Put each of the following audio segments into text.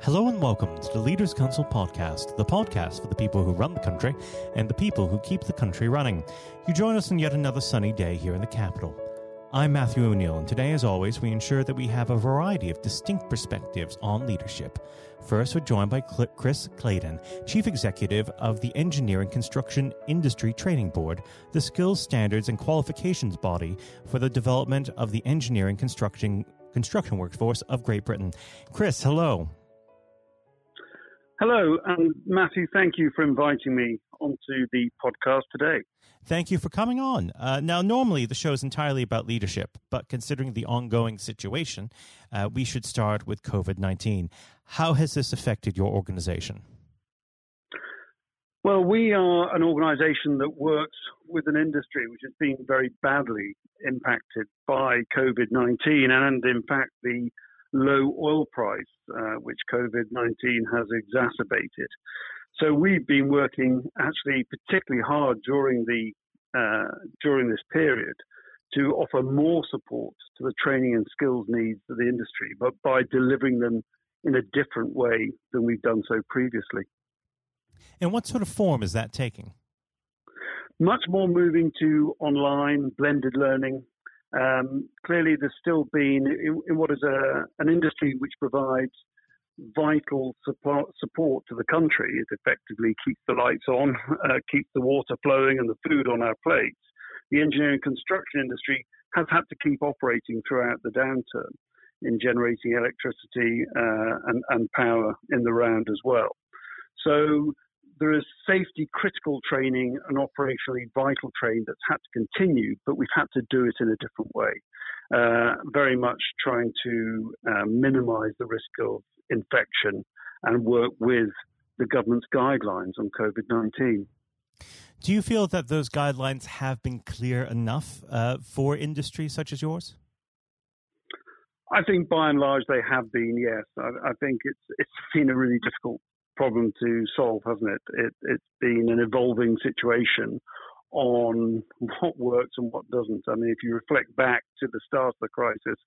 Hello and welcome to the Leaders Council podcast, the podcast for the people who run the country and the people who keep the country running. You join us on yet another sunny day here in the capital. I'm Matthew O'Neill, and today, as always, we ensure that we have a variety of distinct perspectives on leadership. First, we're joined by Chris Claydon, Chief Executive of the Engineering Construction Industry Training Board, the skills, standards, and qualifications body for the development of the engineering construction construction workforce of Great Britain. Chris, hello. Hello, and Matthew, thank you for inviting me onto the podcast today. Thank you for coming on. Uh, now, normally the show is entirely about leadership, but considering the ongoing situation, uh, we should start with COVID 19. How has this affected your organization? Well, we are an organization that works with an industry which has been very badly impacted by COVID 19 and, in fact, the low oil price, uh, which COVID 19 has exacerbated. So we've been working actually particularly hard during the uh, during this period to offer more support to the training and skills needs of the industry, but by delivering them in a different way than we've done so previously. And what sort of form is that taking? Much more moving to online, blended learning, um, clearly, there's still been in, in what is a, an industry which provides vital support, support to the country. It effectively keeps the lights on, uh, keeps the water flowing, and the food on our plates. The engineering construction industry has had to keep operating throughout the downturn in generating electricity uh, and, and power in the round as well. So there is safety critical training and operationally vital training that's had to continue, but we've had to do it in a different way. Uh, very much trying to uh, minimize the risk of infection and work with the government's guidelines on COVID 19. Do you feel that those guidelines have been clear enough uh, for industry such as yours? I think by and large they have been. Yes, I, I think it's it's been a really difficult problem to solve, hasn't it? it? It's been an evolving situation on what works and what doesn't. I mean, if you reflect back to the start of the crisis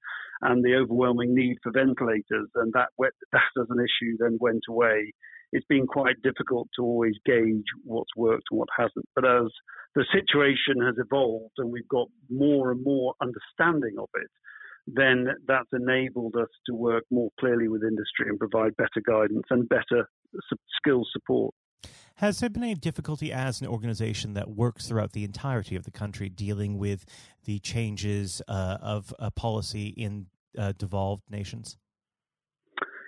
and the overwhelming need for ventilators, and that that as an issue then went away, it's been quite difficult to always gauge what's worked and what hasn't. But as the situation has evolved and we've got more and more understanding of it, then that's enabled us to work more clearly with industry and provide better guidance and better skills support. Has there been any difficulty as an organization that works throughout the entirety of the country dealing with the changes uh, of policy in uh, devolved nations?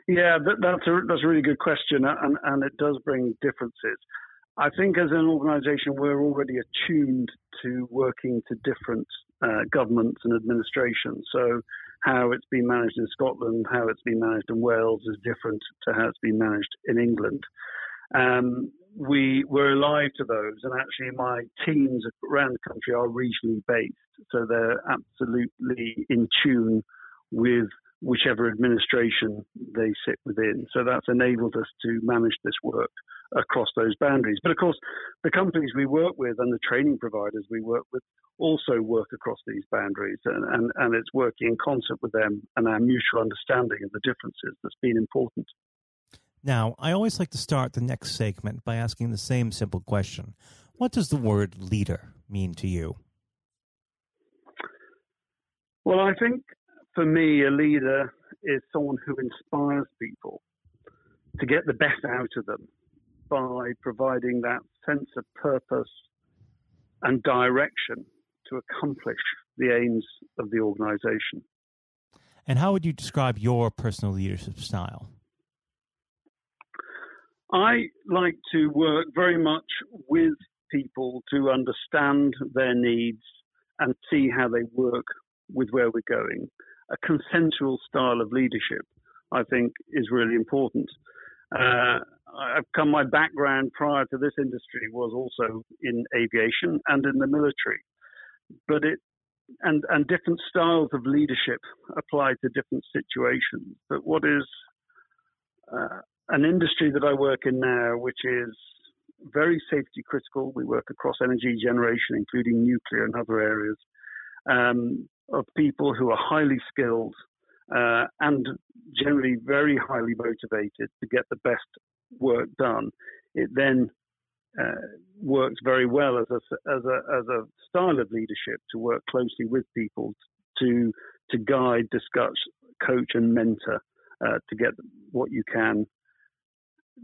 Yeah, that, that's a that's a really good question, and, and it does bring differences. I think as an organisation, we're already attuned to working to different uh, governments and administrations. So, how it's been managed in Scotland, how it's been managed in Wales is different to how it's been managed in England. Um, we were alive to those, and actually, my teams around the country are regionally based, so they're absolutely in tune with whichever administration they sit within. So that's enabled us to manage this work across those boundaries. But of course, the companies we work with and the training providers we work with also work across these boundaries, and, and, and it's working in concert with them and our mutual understanding of the differences that's been important. Now, I always like to start the next segment by asking the same simple question What does the word leader mean to you? Well, I think for me, a leader is someone who inspires people to get the best out of them by providing that sense of purpose and direction to accomplish the aims of the organization. And how would you describe your personal leadership style? I like to work very much with people to understand their needs and see how they work with where we're going a consensual style of leadership, I think, is really important. Uh, I've come, my background prior to this industry was also in aviation and in the military, but it and and different styles of leadership apply to different situations. But what is uh, an industry that I work in now, which is very safety critical. We work across energy generation, including nuclear and other areas. Um, of people who are highly skilled uh, and generally very highly motivated to get the best work done, it then uh, works very well as a, as a as a style of leadership to work closely with people to to guide, discuss, coach, and mentor uh, to get what you can,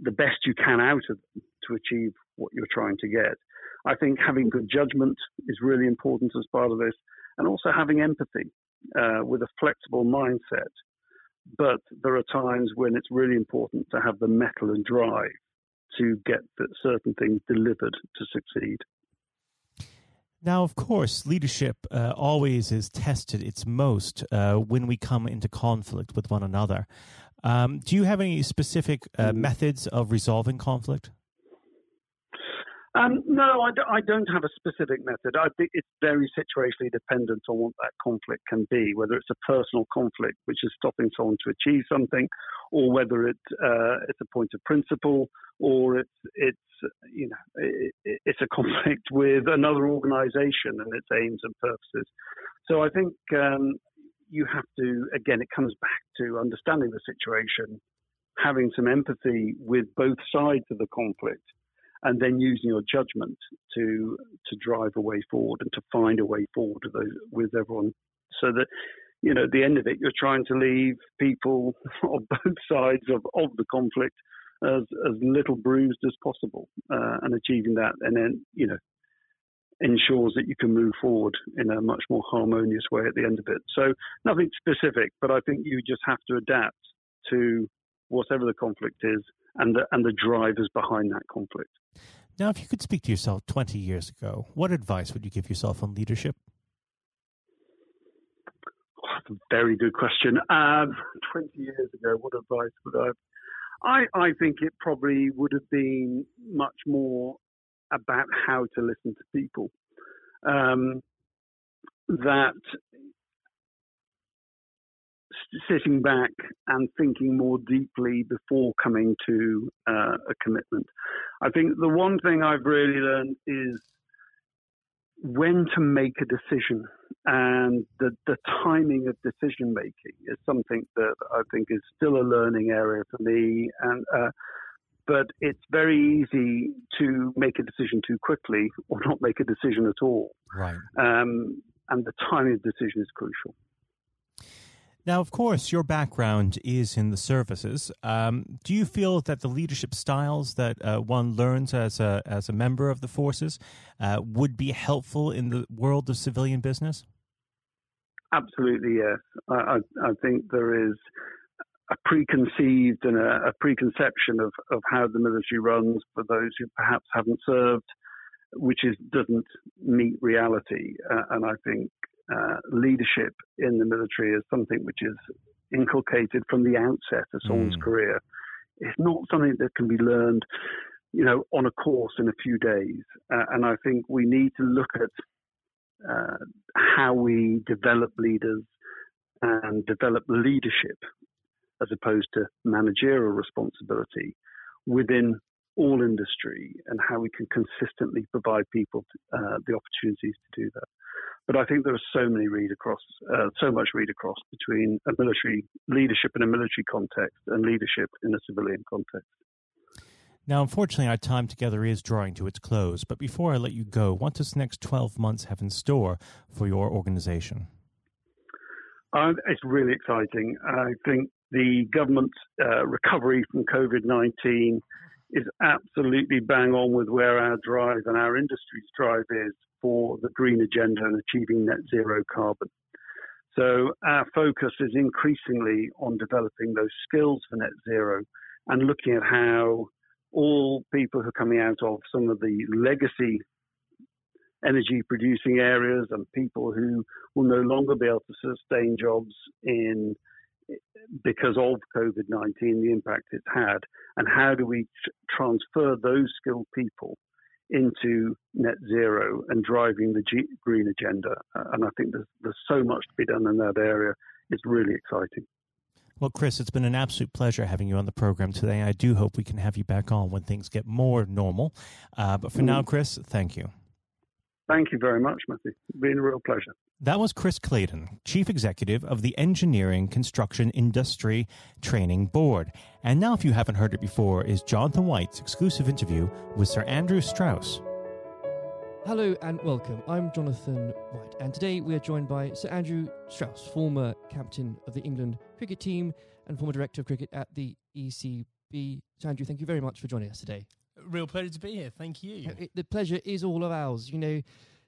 the best you can out of them to achieve what you're trying to get. I think having good judgment is really important as part of this, and also having empathy uh, with a flexible mindset. But there are times when it's really important to have the mettle and drive to get certain things delivered to succeed. Now, of course, leadership uh, always is tested its most uh, when we come into conflict with one another. Um, do you have any specific uh, mm. methods of resolving conflict? Um, no, I d- I don't have a specific method. I think it's very situationally dependent on what that conflict can be, whether it's a personal conflict, which is stopping someone to achieve something, or whether it, uh, it's a point of principle, or it's it's you know it, it's a conflict with another organisation and its aims and purposes. So I think um, you have to again, it comes back to understanding the situation, having some empathy with both sides of the conflict and then using your judgment to to drive a way forward and to find a way forward with, everyone, so that you know at the end of it you're trying to leave people on both sides of, of the conflict as as little bruised as possible, uh, and achieving that, and then you know ensures that you can move forward in a much more harmonious way at the end of it. So nothing specific, but I think you just have to adapt to whatever the conflict is and the, and the drivers behind that conflict. Now, if you could speak to yourself 20 years ago, what advice would you give yourself on leadership? Oh, that's a very good question. Um, 20 years ago, what advice would I? I, I think it probably would have been much more about how to listen to people. Um, that sitting back and thinking more deeply before coming to uh, a commitment. I think the one thing I've really learned is when to make a decision and the, the timing of decision making is something that I think is still a learning area for me and uh, but it's very easy to make a decision too quickly or not make a decision at all. Right. Um, and the timing of decision is crucial. Now, of course, your background is in the services. Um, do you feel that the leadership styles that uh, one learns as a as a member of the forces uh, would be helpful in the world of civilian business? Absolutely, yes. I, I, I think there is a preconceived and a, a, preconception of, of how the military runs for those who perhaps haven't served, which is doesn't meet reality. Uh, and I think uh, leadership in the military is something which is inculcated from the outset of someone's mm. career. It's not something that can be learned, you know, on a course in a few days. Uh, and I think we need to look at uh, how we develop leaders and develop leadership as opposed to managerial responsibility within all industry and how we can consistently provide people uh, the opportunities to do that. But I think there are so many read across, uh, so much read across between a military leadership in a military context and leadership in a civilian context. Now, unfortunately, our time together is drawing to its close. But before I let you go, what does the next 12 months have in store for your organization? Uh, it's really exciting. I think the government uh, recovery from COVID 19 is absolutely bang on with where our drive and our industry's drive is for the green agenda and achieving net zero carbon. So our focus is increasingly on developing those skills for net zero and looking at how all people who are coming out of some of the legacy energy producing areas and people who will no longer be able to sustain jobs in because of COVID 19, the impact it's had, and how do we transfer those skilled people into net zero and driving the G- green agenda. Uh, and I think there's, there's so much to be done in that area. It's really exciting. Well, Chris, it's been an absolute pleasure having you on the program today. I do hope we can have you back on when things get more normal. Uh, but for mm. now, Chris, thank you. Thank you very much, Matthew. It's been a real pleasure. That was Chris Claydon, Chief Executive of the Engineering Construction Industry Training Board. And now, if you haven't heard it before, is Jonathan White's exclusive interview with Sir Andrew Strauss. Hello and welcome. I'm Jonathan White, and today we are joined by Sir Andrew Strauss, former captain of the England cricket team and former director of cricket at the ECB. Sir Andrew, thank you very much for joining us today. Real pleasure to be here. Thank you. Uh, it, the pleasure is all of ours. You know,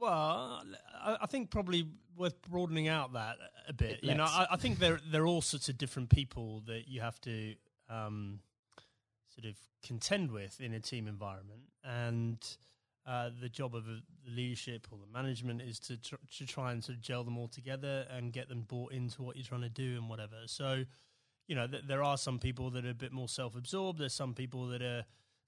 Well, I think probably worth broadening out that a bit. You know, I, I, think there there are all sorts of different people that you have to um, sort of contend with in a team environment. And uh, the job of the leadership or the management is to tr- to try and sort of gel them all together and get them bought into what you're trying to do and whatever. So, you know, th- there are some people that are a bit more self-absorbed. There's some people that are